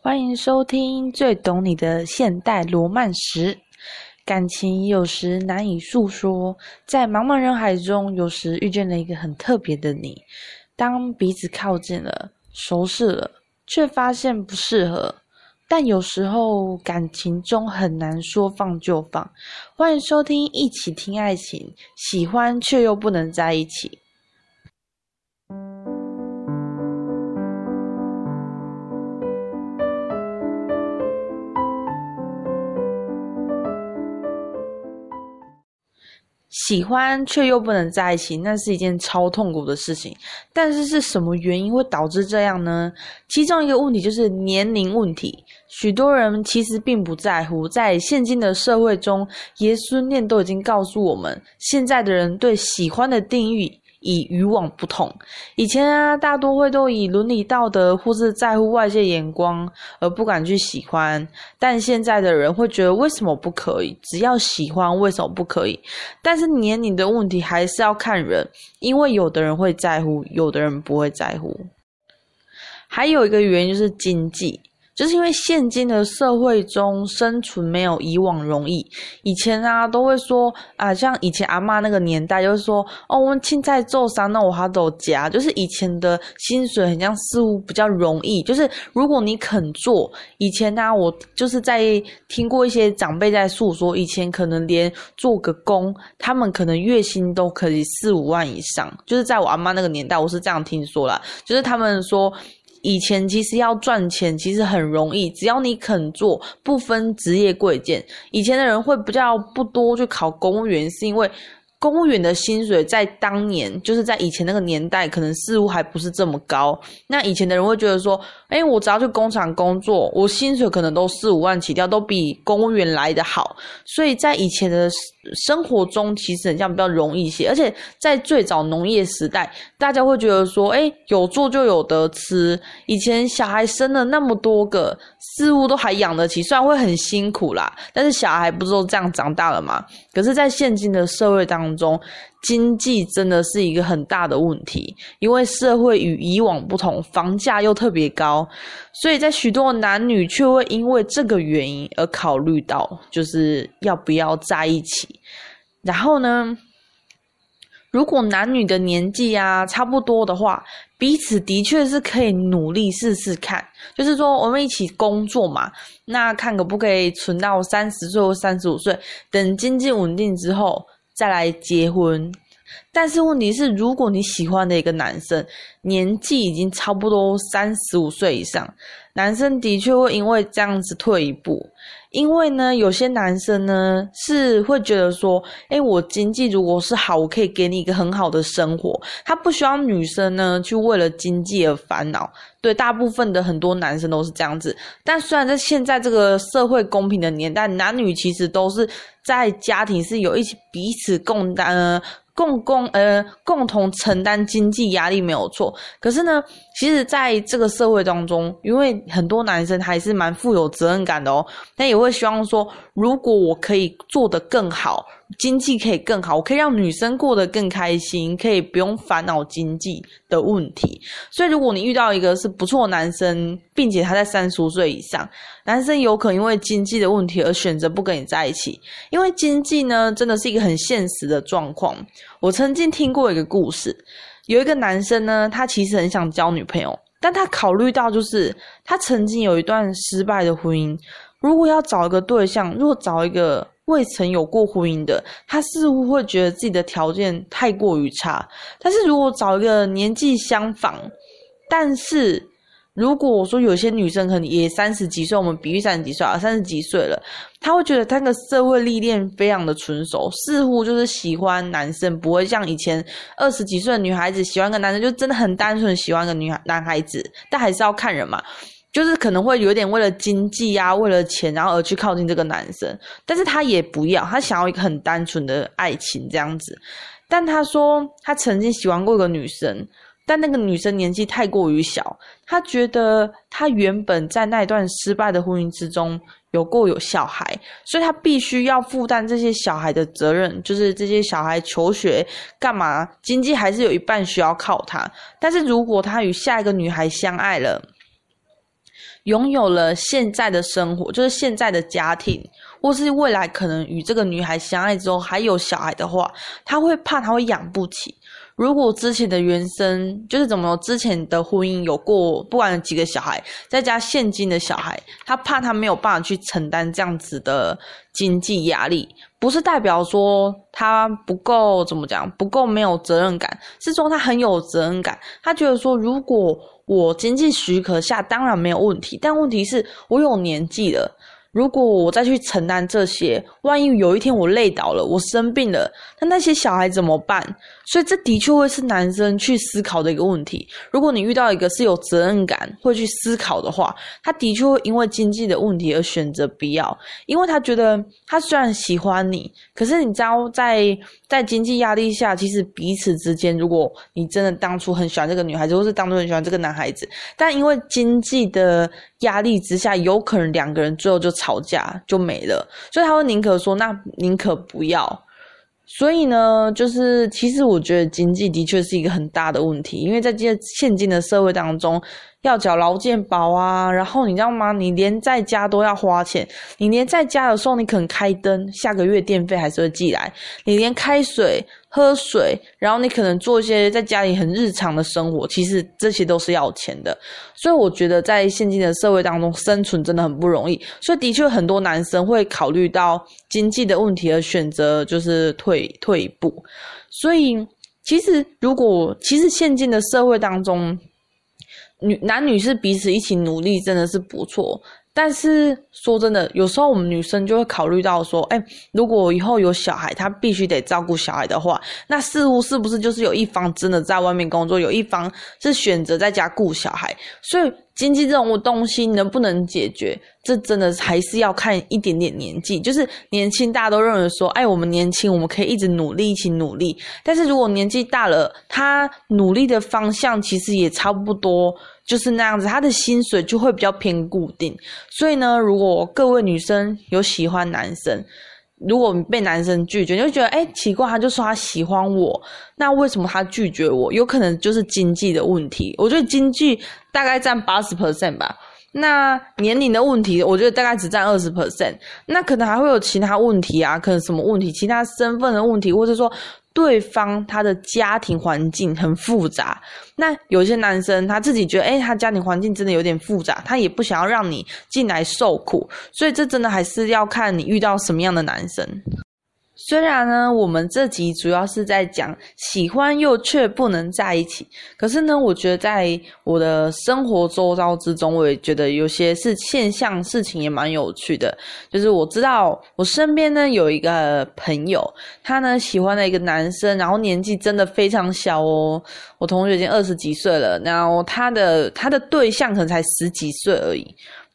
欢迎收听最懂你的现代罗曼史。感情有时难以诉说，在茫茫人海中，有时遇见了一个很特别的你。当彼此靠近了，熟识了，却发现不适合。但有时候感情中很难说放就放。欢迎收听一起听爱情，喜欢却又不能在一起。喜欢却又不能在一起，那是一件超痛苦的事情。但是是什么原因会导致这样呢？其中一个问题就是年龄问题。许多人其实并不在乎，在现今的社会中，爷孙恋都已经告诉我们，现在的人对喜欢的定义。以与往不同，以前啊，大多会都以伦理道德或是在乎外界眼光而不敢去喜欢，但现在的人会觉得为什么不可以？只要喜欢，为什么不可以？但是年龄的问题还是要看人，因为有的人会在乎，有的人不会在乎。还有一个原因就是经济。就是因为现今的社会中生存没有以往容易，以前啊都会说啊，像以前阿嬷那个年代，就是说哦，我们青菜做啥，那我还都夹，就是以前的薪水很像似乎比较容易，就是如果你肯做，以前呢、啊，我就是在听过一些长辈在诉说，以前可能连做个工，他们可能月薪都可以四五万以上，就是在我阿妈那个年代，我是这样听说啦，就是他们说。以前其实要赚钱其实很容易，只要你肯做，不分职业贵贱。以前的人会比较不多去考公务员，是因为。公务员的薪水在当年，就是在以前那个年代，可能似乎还不是这么高。那以前的人会觉得说，哎，我只要去工厂工作，我薪水可能都四五万起跳，都比公务员来得好。所以在以前的生活中，其实很像比较容易一些。而且在最早农业时代，大家会觉得说，哎，有做就有得吃。以前小孩生了那么多个，似乎都还养得起，虽然会很辛苦啦，但是小孩不是都这样长大了嘛？可是，在现今的社会当中，经济真的是一个很大的问题，因为社会与以往不同，房价又特别高，所以在许多男女却会因为这个原因而考虑到，就是要不要在一起。然后呢，如果男女的年纪啊差不多的话，彼此的确是可以努力试试看，就是说我们一起工作嘛，那看可不可以存到三十岁或三十五岁，等经济稳定之后再来结婚。但是问题是，如果你喜欢的一个男生年纪已经差不多三十五岁以上，男生的确会因为这样子退一步。因为呢，有些男生呢是会觉得说，诶，我经济如果是好，我可以给你一个很好的生活。他不需要女生呢去为了经济而烦恼。对，大部分的很多男生都是这样子。但虽然在现在这个社会公平的年代，男女其实都是在家庭是有一起彼此共担。呃共共呃共同承担经济压力没有错，可是呢，其实在这个社会当中，因为很多男生还是蛮富有责任感的哦，那也会希望说，如果我可以做得更好。经济可以更好，我可以让女生过得更开心，可以不用烦恼经济的问题。所以，如果你遇到一个是不错男生，并且他在三十岁以上，男生有可能因为经济的问题而选择不跟你在一起。因为经济呢，真的是一个很现实的状况。我曾经听过一个故事，有一个男生呢，他其实很想交女朋友，但他考虑到就是他曾经有一段失败的婚姻，如果要找一个对象，如果找一个。未曾有过婚姻的，他似乎会觉得自己的条件太过于差。但是如果找一个年纪相仿，但是如果我说有些女生可能也三十几岁，我们比喻三十几岁啊，三十几岁了，他会觉得他的社会历练非常的成熟，似乎就是喜欢男生，不会像以前二十几岁的女孩子喜欢个男生，就真的很单纯喜欢个女孩男孩子，但还是要看人嘛。就是可能会有点为了经济啊，为了钱，然后而去靠近这个男生，但是他也不要，他想要一个很单纯的爱情这样子。但他说他曾经喜欢过一个女生，但那个女生年纪太过于小，他觉得他原本在那一段失败的婚姻之中有过有小孩，所以他必须要负担这些小孩的责任，就是这些小孩求学干嘛，经济还是有一半需要靠他。但是如果他与下一个女孩相爱了。拥有了现在的生活，就是现在的家庭，或是未来可能与这个女孩相爱之后还有小孩的话，他会怕他会养不起。如果之前的原生就是怎么之前的婚姻有过不管几个小孩，再加现今的小孩，他怕他没有办法去承担这样子的经济压力，不是代表说他不够怎么讲，不够没有责任感，是说他很有责任感。他觉得说，如果我经济许可下，当然没有问题，但问题是我有年纪了。如果我再去承担这些，万一有一天我累倒了，我生病了，那那些小孩怎么办？所以这的确会是男生去思考的一个问题。如果你遇到一个是有责任感会去思考的话，他的确会因为经济的问题而选择不要，因为他觉得他虽然喜欢你，可是你知道在在经济压力下，其实彼此之间，如果你真的当初很喜欢这个女孩子，或是当初很喜欢这个男孩子，但因为经济的压力之下，有可能两个人最后就吵吵架就没了，所以他会宁可说，那宁可不要。所以呢，就是其实我觉得经济的确是一个很大的问题，因为在这现今的社会当中。要缴劳健保啊，然后你知道吗？你连在家都要花钱，你连在家的时候，你可能开灯，下个月电费还是会寄来。你连开水、喝水，然后你可能做一些在家里很日常的生活，其实这些都是要钱的。所以我觉得在现今的社会当中生存真的很不容易。所以的确很多男生会考虑到经济的问题而选择就是退退一步。所以其实如果其实现今的社会当中。女男女是彼此一起努力，真的是不错。但是说真的，有时候我们女生就会考虑到说，哎，如果以后有小孩，她必须得照顾小孩的话，那似乎是不是就是有一方真的在外面工作，有一方是选择在家顾小孩？所以经济这种东西能不能解决，这真的还是要看一点点年纪。就是年轻，大家都认为说，哎，我们年轻，我们可以一直努力，一起努力。但是如果年纪大了，他努力的方向其实也差不多。就是那样子，他的薪水就会比较偏固定。所以呢，如果各位女生有喜欢男生，如果被男生拒绝，你就觉得哎、奇怪，他就说他喜欢我，那为什么他拒绝我？有可能就是经济的问题。我觉得经济大概占八十 percent 吧。那年龄的问题，我觉得大概只占二十 percent。那可能还会有其他问题啊，可能什么问题？其他身份的问题，或者说。对方他的家庭环境很复杂，那有些男生他自己觉得，诶，他家庭环境真的有点复杂，他也不想要让你进来受苦，所以这真的还是要看你遇到什么样的男生。虽然呢，我们这集主要是在讲喜欢又却不能在一起，可是呢，我觉得在我的生活周遭之中，我也觉得有些是现象，事情也蛮有趣的。就是我知道我身边呢有一个朋友，他呢喜欢的一个男生，然后年纪真的非常小哦，我同学已经二十几岁了，然后他的他的对象可能才十几岁而已。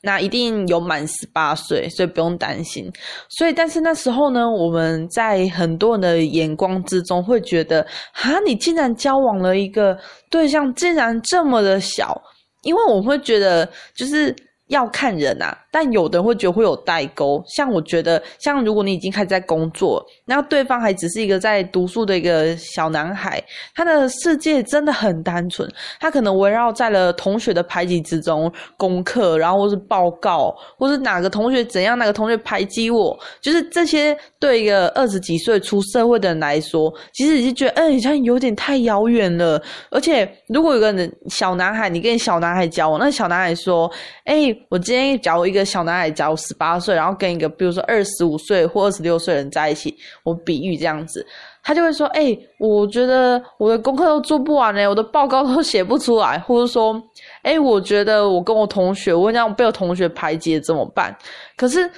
那一定有满十八岁，所以不用担心。所以，但是那时候呢，我们在很多人的眼光之中会觉得，哈，你竟然交往了一个对象，竟然这么的小，因为我会觉得就是。要看人啊，但有的人会觉得会有代沟。像我觉得，像如果你已经开始在工作，然后对方还只是一个在读书的一个小男孩，他的世界真的很单纯。他可能围绕在了同学的排挤之中，功课，然后或是报告，或是哪个同学怎样，哪个同学排挤我，就是这些对一个二十几岁出社会的人来说，其实已经觉得，嗯、欸，像有点太遥远了。而且，如果有个人小男孩，你跟小男孩交往，那小男孩说，哎、我今天假如一个小男孩，假如十八岁，然后跟一个比如说二十五岁或二十六岁人在一起，我比喻这样子，他就会说：“哎、我觉得我的功课都做不完呢，我的报告都写不出来，或者说，哎、我觉得我跟我同学，我这样被我同学排挤怎么办？”可是。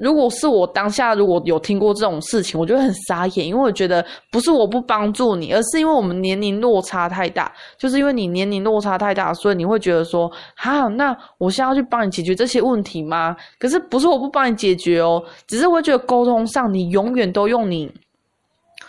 如果是我当下如果有听过这种事情，我就会很傻眼，因为我觉得不是我不帮助你，而是因为我们年龄落差太大，就是因为你年龄落差太大，所以你会觉得说，哈，那我现在要去帮你解决这些问题吗？可是不是我不帮你解决哦，只是我觉得沟通上你永远都用你。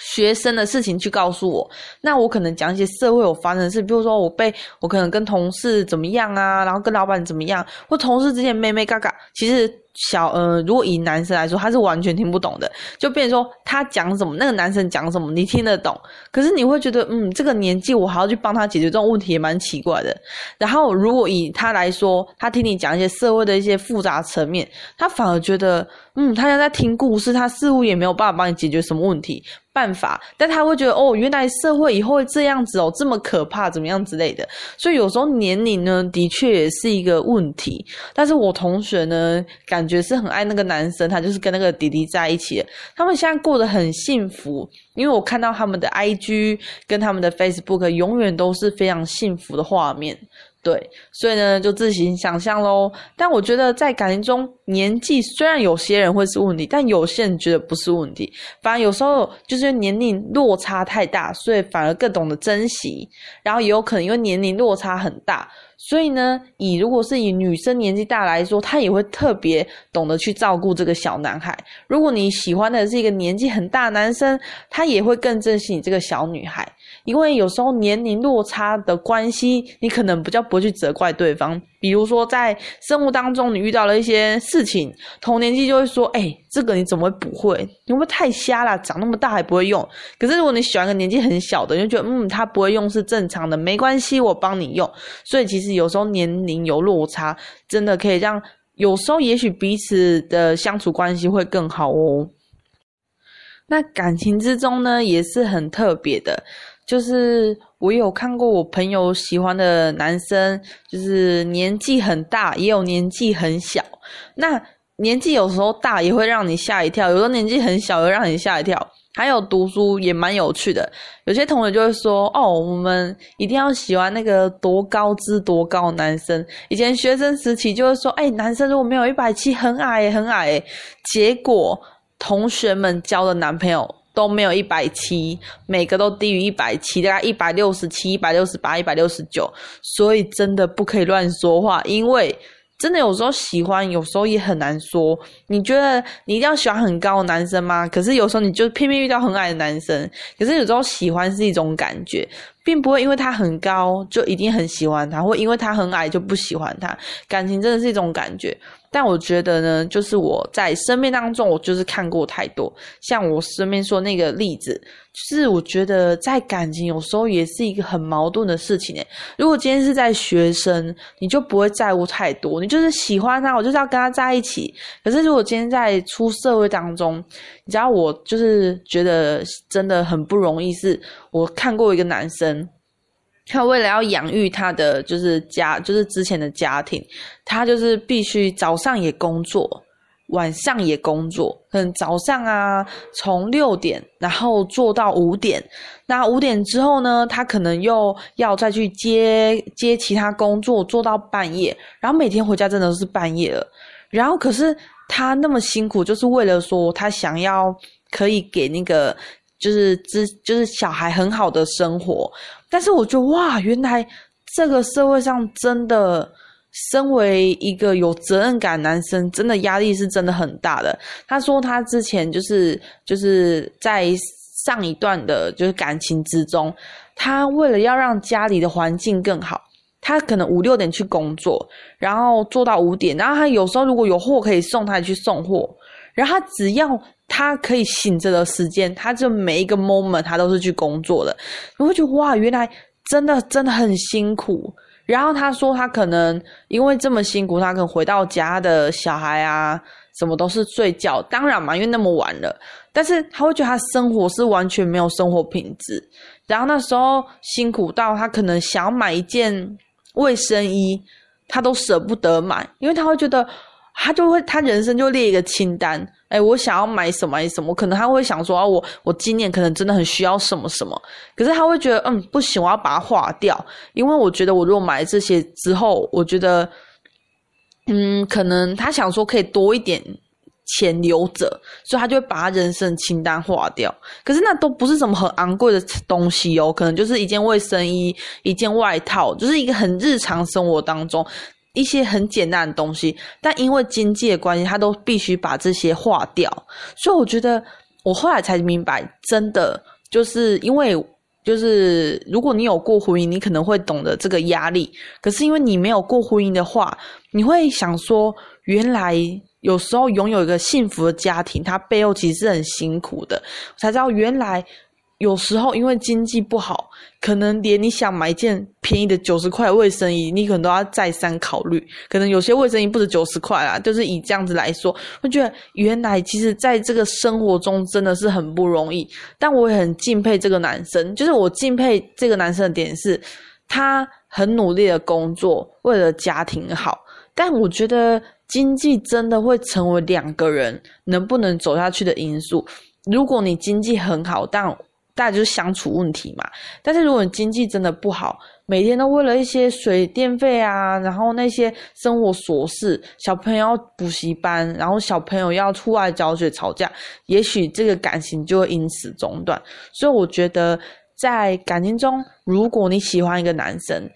学生的事情去告诉我，那我可能讲一些社会有发生的事，比如说我被我可能跟同事怎么样啊，然后跟老板怎么样，或同事之间妹妹嘎嘎，其实小呃，如果以男生来说，他是完全听不懂的，就变成说他讲什么，那个男生讲什么，你听得懂，可是你会觉得，嗯，这个年纪我还要去帮他解决这种问题，也蛮奇怪的。然后如果以他来说，他听你讲一些社会的一些复杂层面，他反而觉得，嗯，他现在听故事，他似乎也没有办法帮你解决什么问题。办法，但他会觉得哦，原来社会以后会这样子哦，这么可怕，怎么样之类的。所以有时候年龄呢，的确也是一个问题。但是我同学呢，感感觉是很爱那个男生，他就是跟那个弟弟在一起，他们现在过得很幸福。因为我看到他们的 IG 跟他们的 Facebook，永远都是非常幸福的画面。对，所以呢，就自行想象喽。但我觉得在感情中，年纪虽然有些人会是问题，但有些人觉得不是问题。反而有时候就是年龄落差太大，所以反而更懂得珍惜。然后也有可能因为年龄落差很大。所以呢，以如果是以女生年纪大来说，她也会特别懂得去照顾这个小男孩。如果你喜欢的是一个年纪很大的男生，他也会更珍惜你这个小女孩。因为有时候年龄落差的关系，你可能比较不会去责怪对方。比如说在生活当中，你遇到了一些事情，同年纪就会说：“哎，这个你怎么会不会？你会不会太瞎了？长那么大还不会用？”可是如果你喜欢个年纪很小的，你就觉得嗯，他不会用是正常的，没关系，我帮你用。所以其实有时候年龄有落差，真的可以让有时候也许彼此的相处关系会更好哦。那感情之中呢，也是很特别的。就是我有看过我朋友喜欢的男生，就是年纪很大，也有年纪很小。那年纪有时候大也会让你吓一跳，有时候年纪很小又让你吓一跳。还有读书也蛮有趣的，有些同学就会说：“哦，我们一定要喜欢那个多高知多高的男生。”以前学生时期就会说：“哎，男生如果没有一百七，很矮，很矮。”结果同学们交的男朋友。都没有一百七，每个都低于一百七，大概一百六十七、一百六十八、一百六十九，所以真的不可以乱说话，因为真的有时候喜欢，有时候也很难说。你觉得你一定要喜欢很高的男生吗？可是有时候你就偏偏遇到很矮的男生，可是有时候喜欢是一种感觉，并不会因为他很高就一定很喜欢他，或因为他很矮就不喜欢他。感情真的是一种感觉。但我觉得呢，就是我在生命当中，我就是看过太多，像我身边说那个例子，就是我觉得在感情有时候也是一个很矛盾的事情诶。如果今天是在学生，你就不会在乎太多，你就是喜欢他，我就是要跟他在一起。可是如果今天在出社会当中，你知道我就是觉得真的很不容易，是我看过一个男生。他为了要养育他的就是家，就是之前的家庭，他就是必须早上也工作，晚上也工作。可能早上啊，从六点然后做到五点，那五点之后呢，他可能又要再去接接其他工作，做到半夜。然后每天回家真的是半夜了。然后可是他那么辛苦，就是为了说他想要可以给那个。就是之就是小孩很好的生活，但是我觉得哇，原来这个社会上真的，身为一个有责任感男生，真的压力是真的很大的。他说他之前就是就是在上一段的就是感情之中，他为了要让家里的环境更好，他可能五六点去工作，然后做到五点，然后他有时候如果有货可以送，他也去送货，然后他只要。他可以醒着的时间，他就每一个 moment 他都是去工作的。我会觉得哇，原来真的真的很辛苦。然后他说他可能因为这么辛苦，他可能回到家的小孩啊什么都是睡觉。当然嘛，因为那么晚了，但是他会觉得他生活是完全没有生活品质。然后那时候辛苦到他可能想要买一件卫生衣，他都舍不得买，因为他会觉得。他就会，他人生就列一个清单，哎，我想要买什么买什么，可能他会想说啊，我我今年可能真的很需要什么什么，可是他会觉得，嗯，不行，我要把它划掉，因为我觉得我如果买这些之后，我觉得，嗯，可能他想说可以多一点钱留着，所以他就会把他人生清单划掉。可是那都不是什么很昂贵的东西哦，可能就是一件卫生衣，一件外套，就是一个很日常生活当中。一些很简单的东西，但因为经济的关系，他都必须把这些划掉。所以我觉得，我后来才明白，真的就是因为，就是如果你有过婚姻，你可能会懂得这个压力。可是因为你没有过婚姻的话，你会想说，原来有时候拥有一个幸福的家庭，它背后其实是很辛苦的。我才知道原来有时候因为经济不好，可能连你想买一件便宜的九十块的卫生衣，你可能都要再三考虑。可能有些卫生衣不止九十块啦，就是以这样子来说，我觉得原来其实在这个生活中真的是很不容易。但我也很敬佩这个男生，就是我敬佩这个男生的点是，他很努力的工作，为了家庭好。但我觉得。经济真的会成为两个人能不能走下去的因素。如果你经济很好，但大家就是相处问题嘛。但是如果你经济真的不好，每天都为了一些水电费啊，然后那些生活琐事，小朋友要补习班，然后小朋友要出外教学吵架，也许这个感情就会因此中断。所以我觉得在感情中，如果你喜欢一个男生，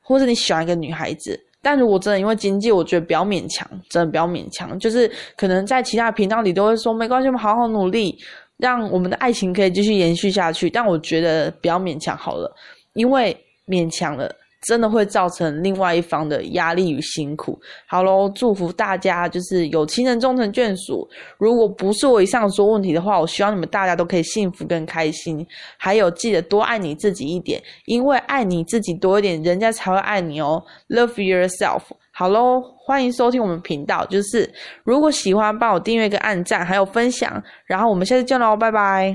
或者你喜欢一个女孩子。但如果真的因为经济，我觉得不要勉强，真的不要勉强。就是可能在其他频道里都会说没关系，我们好好努力，让我们的爱情可以继续延续下去。但我觉得不要勉强好了，因为勉强了。真的会造成另外一方的压力与辛苦。好喽，祝福大家就是有情人终成眷属。如果不是我以上说问题的话，我希望你们大家都可以幸福跟开心。还有，记得多爱你自己一点，因为爱你自己多一点，人家才会爱你哦。Love yourself。好喽，欢迎收听我们频道。就是如果喜欢，帮我订阅跟按赞，还有分享。然后我们下次见喽，拜拜。